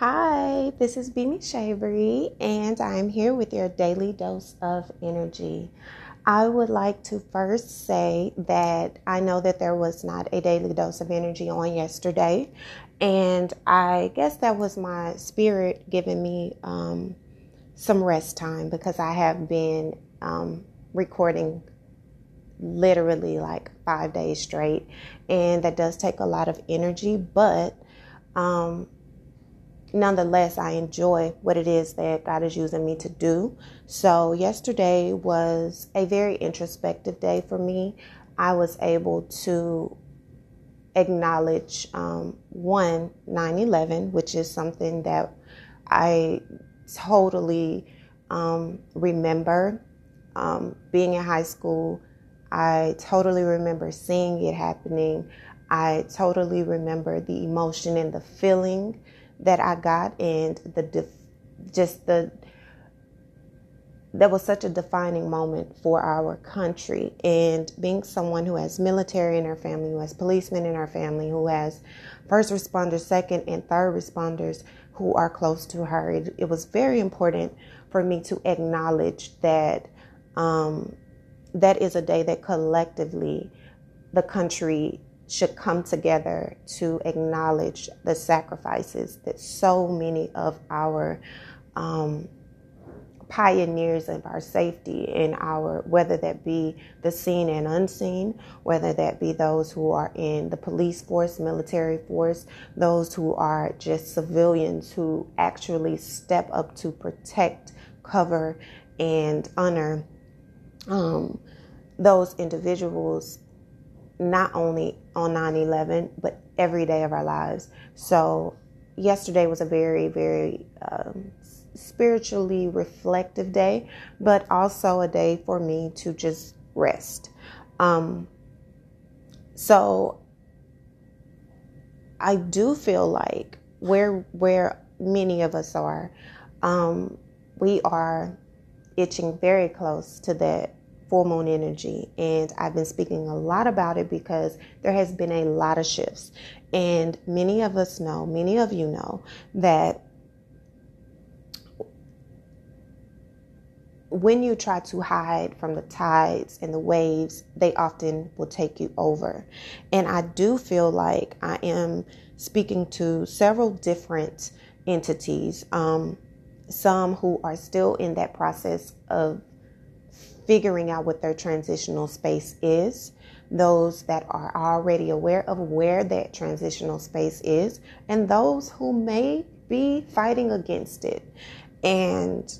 Hi, this is Beanie Shavery, and I'm here with your daily dose of energy. I would like to first say that I know that there was not a daily dose of energy on yesterday, and I guess that was my spirit giving me um, some rest time because I have been um, recording literally like five days straight, and that does take a lot of energy, but um, nonetheless, I enjoy what it is that God is using me to do. So, yesterday was a very introspective day for me. I was able to acknowledge um, one 9 11, which is something that I totally um, remember um, being in high school. I totally remember seeing it happening. I totally remember the emotion and the feeling that I got and the def- just the that was such a defining moment for our country. And being someone who has military in our family who has policemen in our family who has first responders second and third responders who are close to her it, it was very important for me to acknowledge that um, that is a day that collectively the country should come together to acknowledge the sacrifices that so many of our um, pioneers of our safety in our whether that be the seen and unseen whether that be those who are in the police force military force those who are just civilians who actually step up to protect cover and honor um, those individuals not only on 9 11, but every day of our lives. So, yesterday was a very, very um, spiritually reflective day, but also a day for me to just rest. Um, so, I do feel like where where many of us are, um, we are itching very close to that full moon energy. And I've been speaking a lot about it because there has been a lot of shifts. And many of us know, many of you know, that when you try to hide from the tides and the waves, they often will take you over. And I do feel like I am speaking to several different entities, um, some who are still in that process of figuring out what their transitional space is, those that are already aware of where that transitional space is, and those who may be fighting against it. And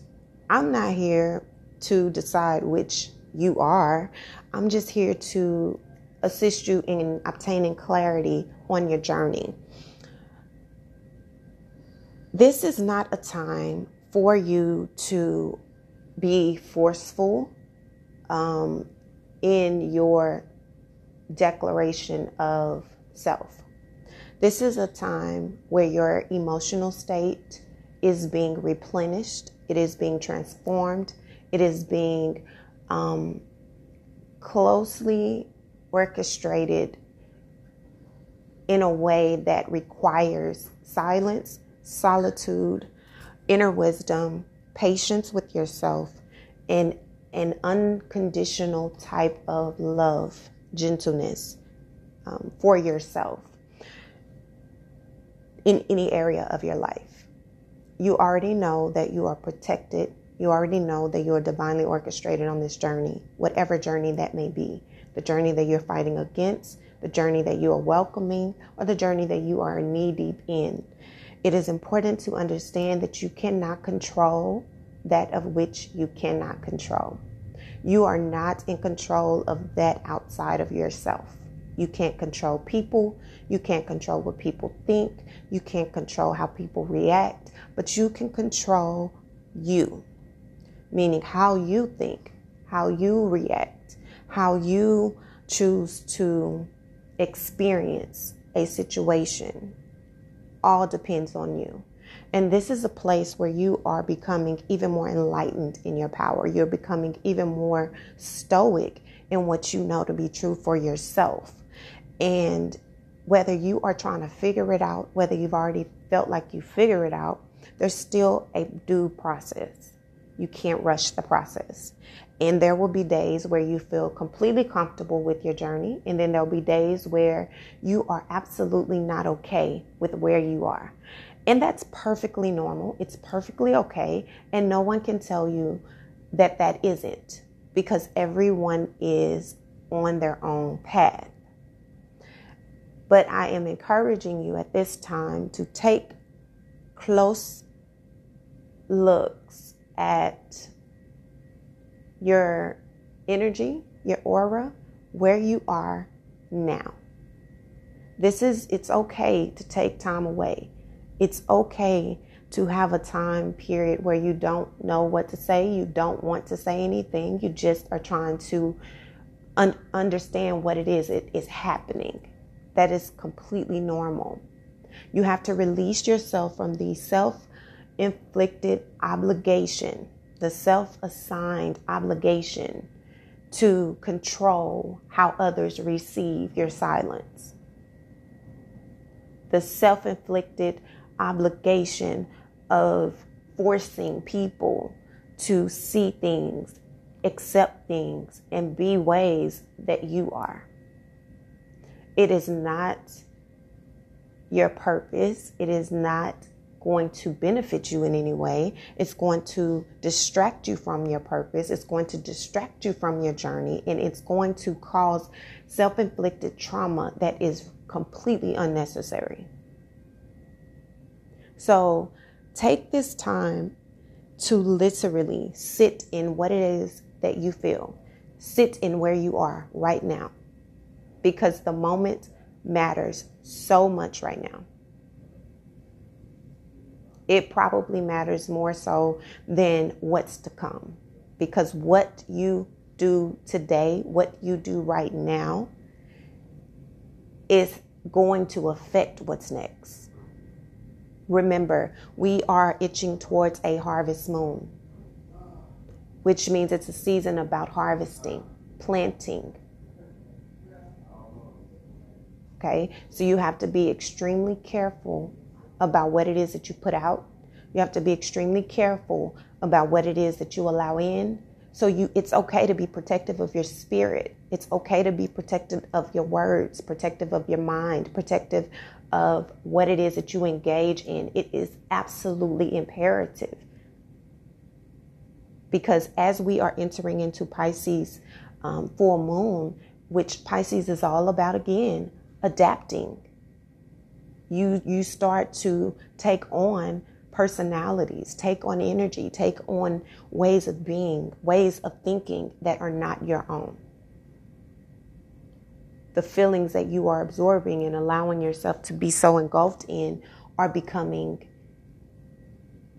I'm not here to decide which you are, I'm just here to assist you in obtaining clarity on your journey. This is not a time for you to be forceful um, in your declaration of self. This is a time where your emotional state is being replenished, it is being transformed, it is being um, closely orchestrated in a way that requires silence, solitude, inner wisdom, patience with yourself, and an unconditional type of love, gentleness um, for yourself in any area of your life. You already know that you are protected. You already know that you are divinely orchestrated on this journey, whatever journey that may be the journey that you're fighting against, the journey that you are welcoming, or the journey that you are knee deep in. It is important to understand that you cannot control that of which you cannot control. You are not in control of that outside of yourself. You can't control people. You can't control what people think. You can't control how people react, but you can control you, meaning how you think, how you react, how you choose to experience a situation. All depends on you. And this is a place where you are becoming even more enlightened in your power. You're becoming even more stoic in what you know to be true for yourself. And whether you are trying to figure it out, whether you've already felt like you figure it out, there's still a due process. You can't rush the process. And there will be days where you feel completely comfortable with your journey. And then there'll be days where you are absolutely not okay with where you are. And that's perfectly normal. It's perfectly okay. And no one can tell you that that isn't because everyone is on their own path. But I am encouraging you at this time to take close looks at your energy, your aura, where you are now. This is, it's okay to take time away. It's okay to have a time period where you don't know what to say, you don't want to say anything, you just are trying to un- understand what it is it is happening. That is completely normal. You have to release yourself from the self inflicted obligation the self assigned obligation to control how others receive your silence, the self inflicted obligation of forcing people to see things, accept things, and be ways that you are. It is not your purpose. It is not going to benefit you in any way. It's going to distract you from your purpose. It's going to distract you from your journey. And it's going to cause self inflicted trauma that is completely unnecessary. So take this time to literally sit in what it is that you feel, sit in where you are right now, because the moment matters so much right now it probably matters more so than what's to come. Because what you do today, what you do right now, is going to affect what's next. Remember, we are itching towards a harvest moon, which means it's a season about harvesting, planting. Okay, so you have to be extremely careful about what it is that you put out. You have to be extremely careful about what it is that you allow in. So you it's okay to be protective of your spirit. It's okay to be protective of your words, protective of your mind, protective of what it is that you engage in. It is absolutely imperative. Because as we are entering into Pisces um, full moon, which Pisces is all about again, adapting you you start to take on personalities, take on energy, take on ways of being, ways of thinking that are not your own. The feelings that you are absorbing and allowing yourself to be so engulfed in are becoming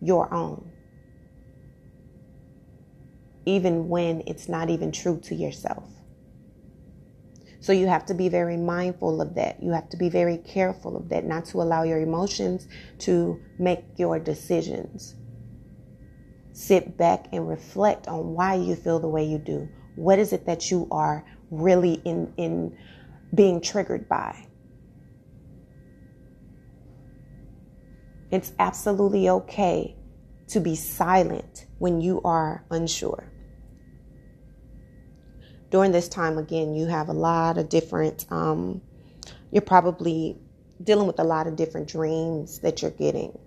your own. Even when it's not even true to yourself. So you have to be very mindful of that. You have to be very careful of that, not to allow your emotions to make your decisions. Sit back and reflect on why you feel the way you do. What is it that you are really in, in being triggered by? It's absolutely okay to be silent when you are unsure during this time, again, you have a lot of different, um, you're probably dealing with a lot of different dreams that you're getting.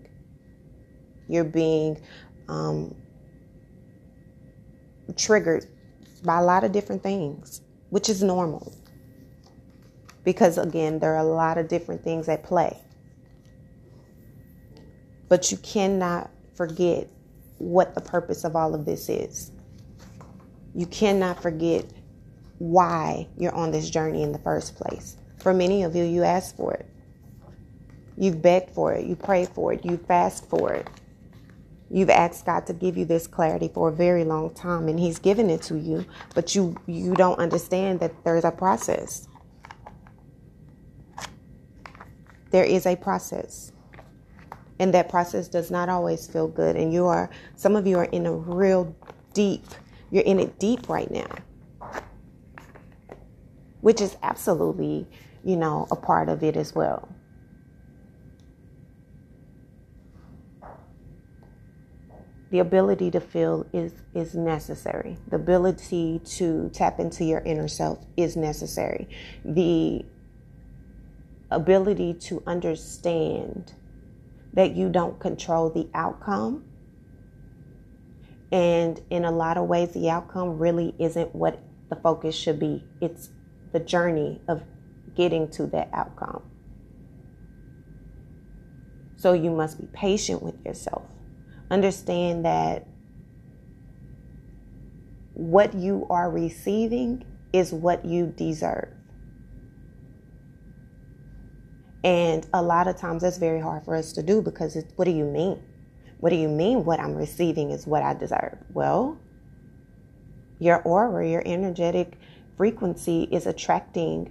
You're being um, triggered by a lot of different things, which is normal. Because again, there are a lot of different things at play. But you cannot forget what the purpose of all of this is. You cannot forget why you're on this journey in the first place. For many of you, you asked for it. You've begged for it. You prayed for it. You fast for it. You've asked God to give you this clarity for a very long time, and He's given it to you, but you you don't understand that there's a process. There is a process. And that process does not always feel good. And you are some of you are in a real deep, you're in it deep right now which is absolutely you know, a part of it as well. the ability to feel is is necessary the ability to tap into your inner self is necessary the ability to understand that you don't control the outcome. And in a lot of ways the outcome really isn't what the focus should be. It's the journey of getting to that outcome. So you must be patient with yourself. Understand that what you are receiving is what you deserve. And a lot of times that's very hard for us to do because it's what do you mean? What do you mean what I'm receiving is what I deserve? Well, your aura, your energetic frequency is attracting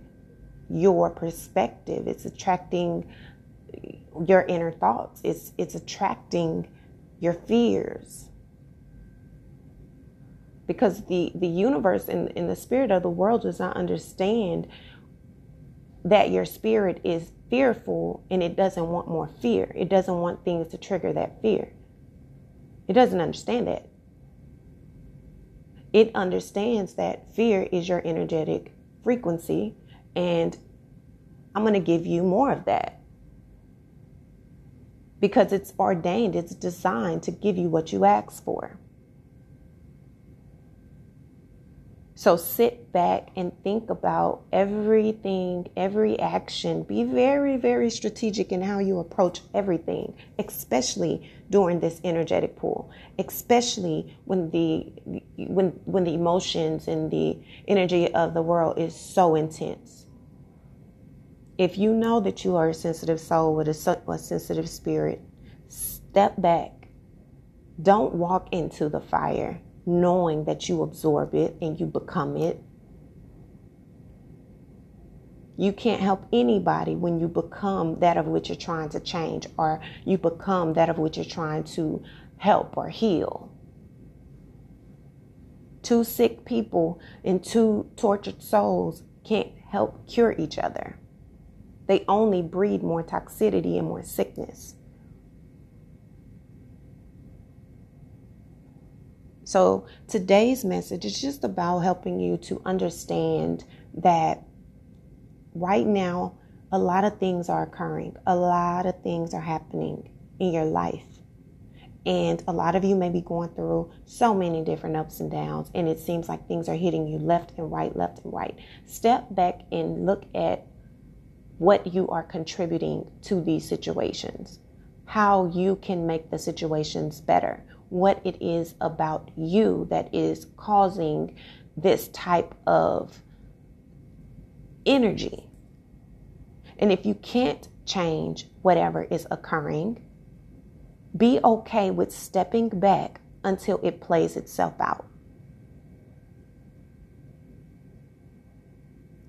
your perspective. It's attracting your inner thoughts. It's it's attracting your fears. Because the, the universe and, and the spirit of the world does not understand that your spirit is fearful and it doesn't want more fear. It doesn't want things to trigger that fear. It doesn't understand that. It understands that fear is your energetic frequency, and I'm going to give you more of that because it's ordained, it's designed to give you what you ask for. So sit back and think about everything, every action. Be very, very strategic in how you approach everything, especially during this energetic pool, especially when the when when the emotions and the energy of the world is so intense if you know that you are a sensitive soul with a, a sensitive spirit, step back. Don't walk into the fire knowing that you absorb it and you become it. You can't help anybody when you become that of which you're trying to change or you become that of which you're trying to help or heal. Two sick people and two tortured souls can't help cure each other they only breed more toxicity and more sickness. So, today's message is just about helping you to understand that right now, a lot of things are occurring, a lot of things are happening in your life. And a lot of you may be going through so many different ups and downs, and it seems like things are hitting you left and right, left and right. Step back and look at what you are contributing to these situations, how you can make the situations better, what it is about you that is causing this type of energy. And if you can't change whatever is occurring, be okay with stepping back until it plays itself out.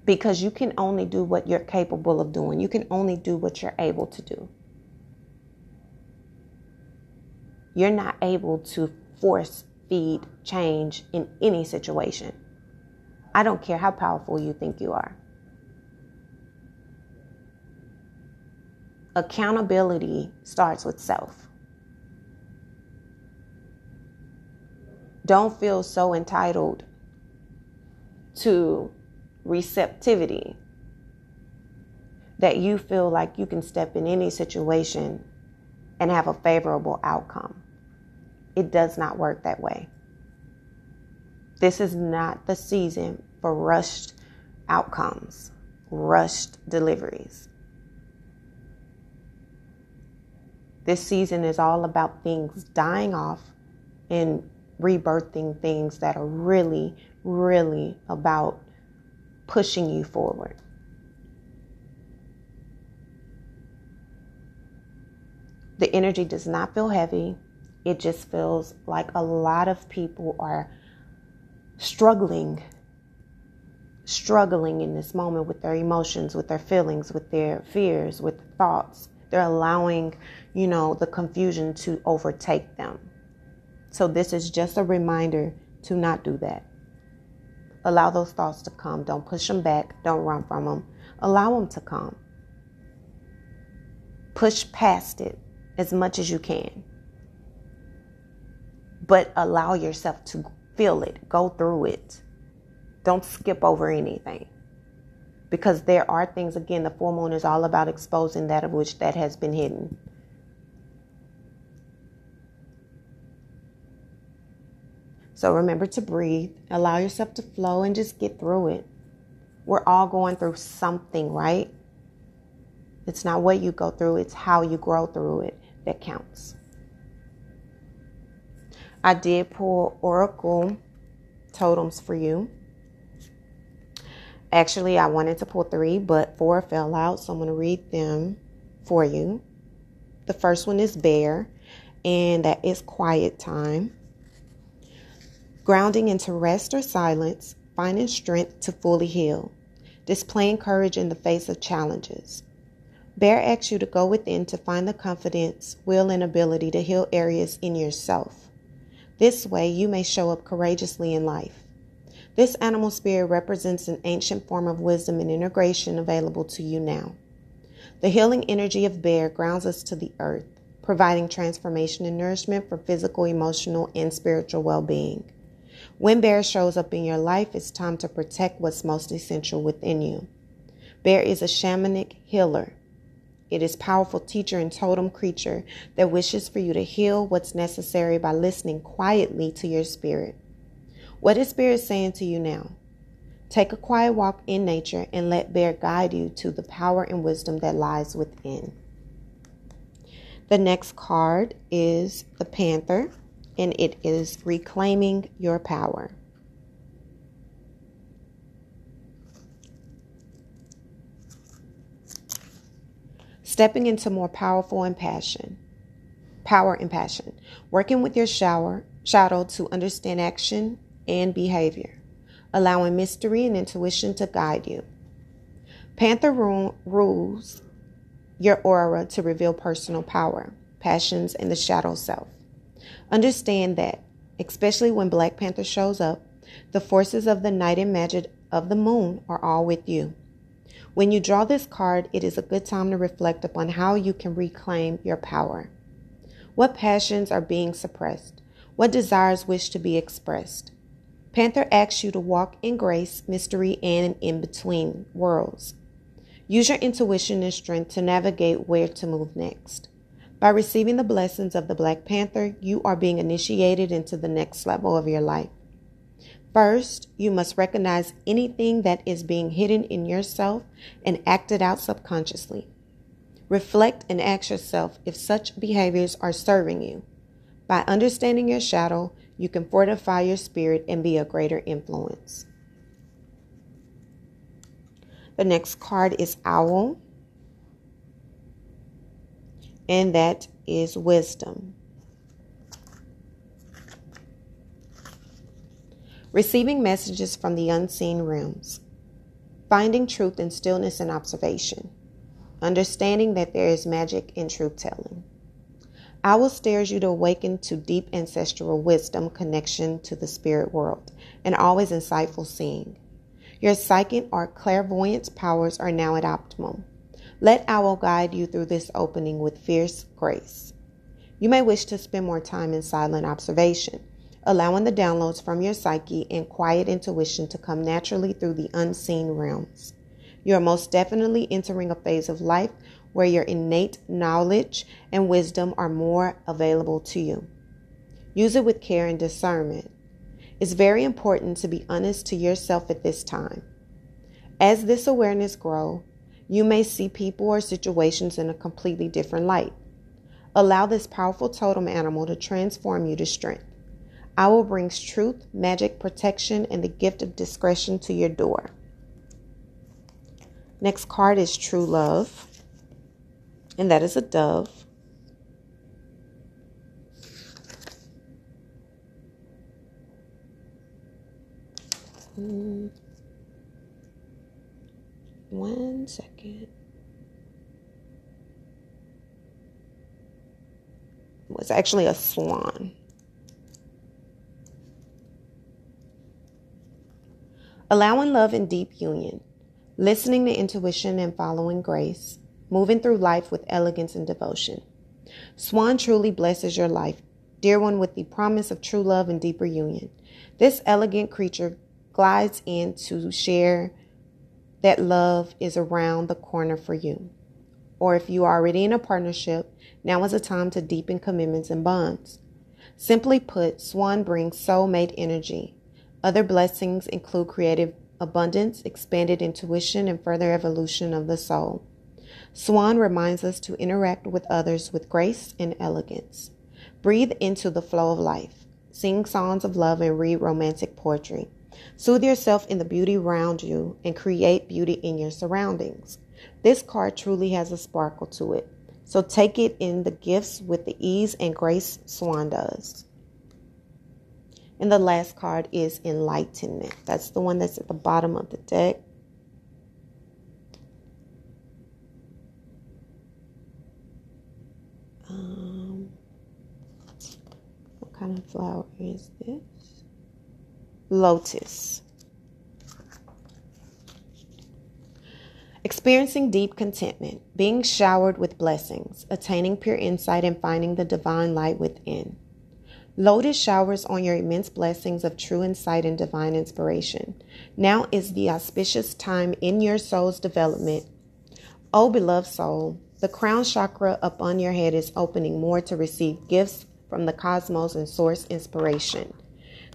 because you can only do what you're capable of doing. You can only do what you're able to do. You're not able to force feed change in any situation. I don't care how powerful you think you are. Accountability starts with self. Don't feel so entitled to receptivity that you feel like you can step in any situation and have a favorable outcome. It does not work that way. This is not the season for rushed outcomes, rushed deliveries. This season is all about things dying off and rebirthing things that are really, really about pushing you forward. The energy does not feel heavy. It just feels like a lot of people are struggling, struggling in this moment with their emotions, with their feelings, with their fears, with thoughts. They're allowing, you know, the confusion to overtake them. So, this is just a reminder to not do that. Allow those thoughts to come. Don't push them back. Don't run from them. Allow them to come. Push past it as much as you can. But allow yourself to feel it, go through it. Don't skip over anything. Because there are things, again, the full moon is all about exposing that of which that has been hidden. So remember to breathe, allow yourself to flow, and just get through it. We're all going through something, right? It's not what you go through, it's how you grow through it that counts. I did pull Oracle totems for you. Actually, I wanted to pull three, but four fell out, so I'm going to read them for you. The first one is Bear, and that is quiet time grounding into rest or silence, finding strength to fully heal, displaying courage in the face of challenges. Bear asks you to go within to find the confidence, will, and ability to heal areas in yourself. This way, you may show up courageously in life. This animal spirit represents an ancient form of wisdom and integration available to you now. The healing energy of bear grounds us to the earth, providing transformation and nourishment for physical, emotional, and spiritual well being. When Bear shows up in your life, it's time to protect what's most essential within you. Bear is a shamanic healer. It is powerful teacher and totem creature that wishes for you to heal what's necessary by listening quietly to your spirit. What is spirit saying to you now? Take a quiet walk in nature and let Bear guide you to the power and wisdom that lies within. The next card is the Panther and it is reclaiming your power. Stepping into more powerful and passion. Power and passion. Working with your shower, shadow to understand action and behavior. Allowing mystery and intuition to guide you. Panther rules your aura to reveal personal power, passions, and the shadow self. Understand that, especially when Black Panther shows up, the forces of the night and magic of the moon are all with you. When you draw this card, it is a good time to reflect upon how you can reclaim your power. What passions are being suppressed? What desires wish to be expressed? Panther asks you to walk in grace, mystery, and in between worlds. Use your intuition and strength to navigate where to move next. By receiving the blessings of the Black Panther, you are being initiated into the next level of your life. First, you must recognize anything that is being hidden in yourself and acted out subconsciously. Reflect and ask yourself if such behaviors are serving you. By understanding your shadow, you can fortify your spirit and be a greater influence. The next card is Owl and that is wisdom. Receiving messages from the unseen realms, finding truth in stillness and observation, understanding that there is magic in truth telling. Owl stares you to awaken to deep ancestral wisdom, connection to the spirit world, and always insightful seeing. Your psychic or clairvoyance powers are now at optimum. Let Owl guide you through this opening with fierce grace. You may wish to spend more time in silent observation, allowing the downloads from your psyche and quiet intuition to come naturally through the unseen realms. You are most definitely entering a phase of life where your innate knowledge and wisdom are more available to you. Use it with care and discernment. It's very important to be honest to yourself at this time. As this awareness grows, you may see people or situations in a completely different light. Allow this powerful totem animal to transform you to strength. Owl brings truth, magic, protection, and the gift of discretion to your door. Next card is True Love, and that is a dove. Mm. One second. It was actually a swan. Allowing love and deep union. listening to intuition and following grace, moving through life with elegance and devotion. Swan truly blesses your life, dear one, with the promise of true love and deeper union. This elegant creature glides in to share that love is around the corner for you. Or if you are already in a partnership, now is the time to deepen commitments and bonds. Simply put, Swan brings soulmate energy. Other blessings include creative abundance, expanded intuition, and further evolution of the soul. Swan reminds us to interact with others with grace and elegance. Breathe into the flow of life. Sing songs of love and read romantic poetry. Soothe yourself in the beauty around you and create beauty in your surroundings. This card truly has a sparkle to it. So take it in the gifts with the ease and grace Swan does. And the last card is Enlightenment. That's the one that's at the bottom of the deck. Um, what kind of flower is this? Lotus. Experiencing deep contentment, being showered with blessings, attaining pure insight, and finding the divine light within. Lotus showers on your immense blessings of true insight and divine inspiration. Now is the auspicious time in your soul's development. O beloved soul, the crown chakra upon your head is opening more to receive gifts from the cosmos and source inspiration.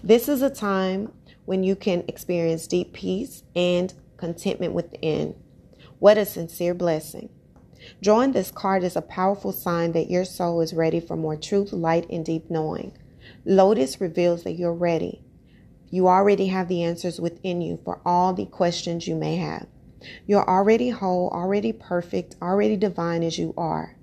This is a time when you can experience deep peace and contentment within. What a sincere blessing. Drawing this card is a powerful sign that your soul is ready for more truth, light, and deep knowing. Lotus reveals that you're ready. You already have the answers within you for all the questions you may have. You're already whole, already perfect, already divine as you are.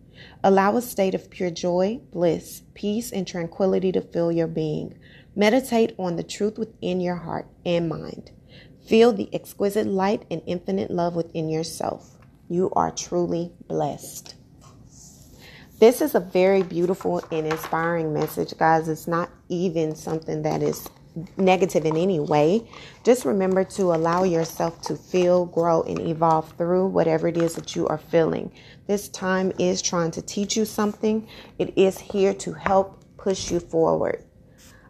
Allow a state of pure joy, bliss, peace, and tranquility to fill your being. Meditate on the truth within your heart and mind. Feel the exquisite light and infinite love within yourself. You are truly blessed. This is a very beautiful and inspiring message, guys. It's not even something that is negative in any way. Just remember to allow yourself to feel, grow, and evolve through whatever it is that you are feeling. This time is trying to teach you something, it is here to help push you forward.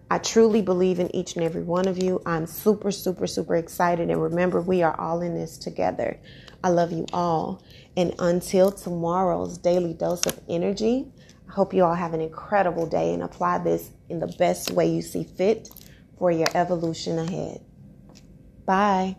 I truly believe in each and every one of you. I'm super, super, super excited. And remember, we are all in this together. I love you all. And until tomorrow's daily dose of energy, I hope you all have an incredible day and apply this in the best way you see fit for your evolution ahead. Bye.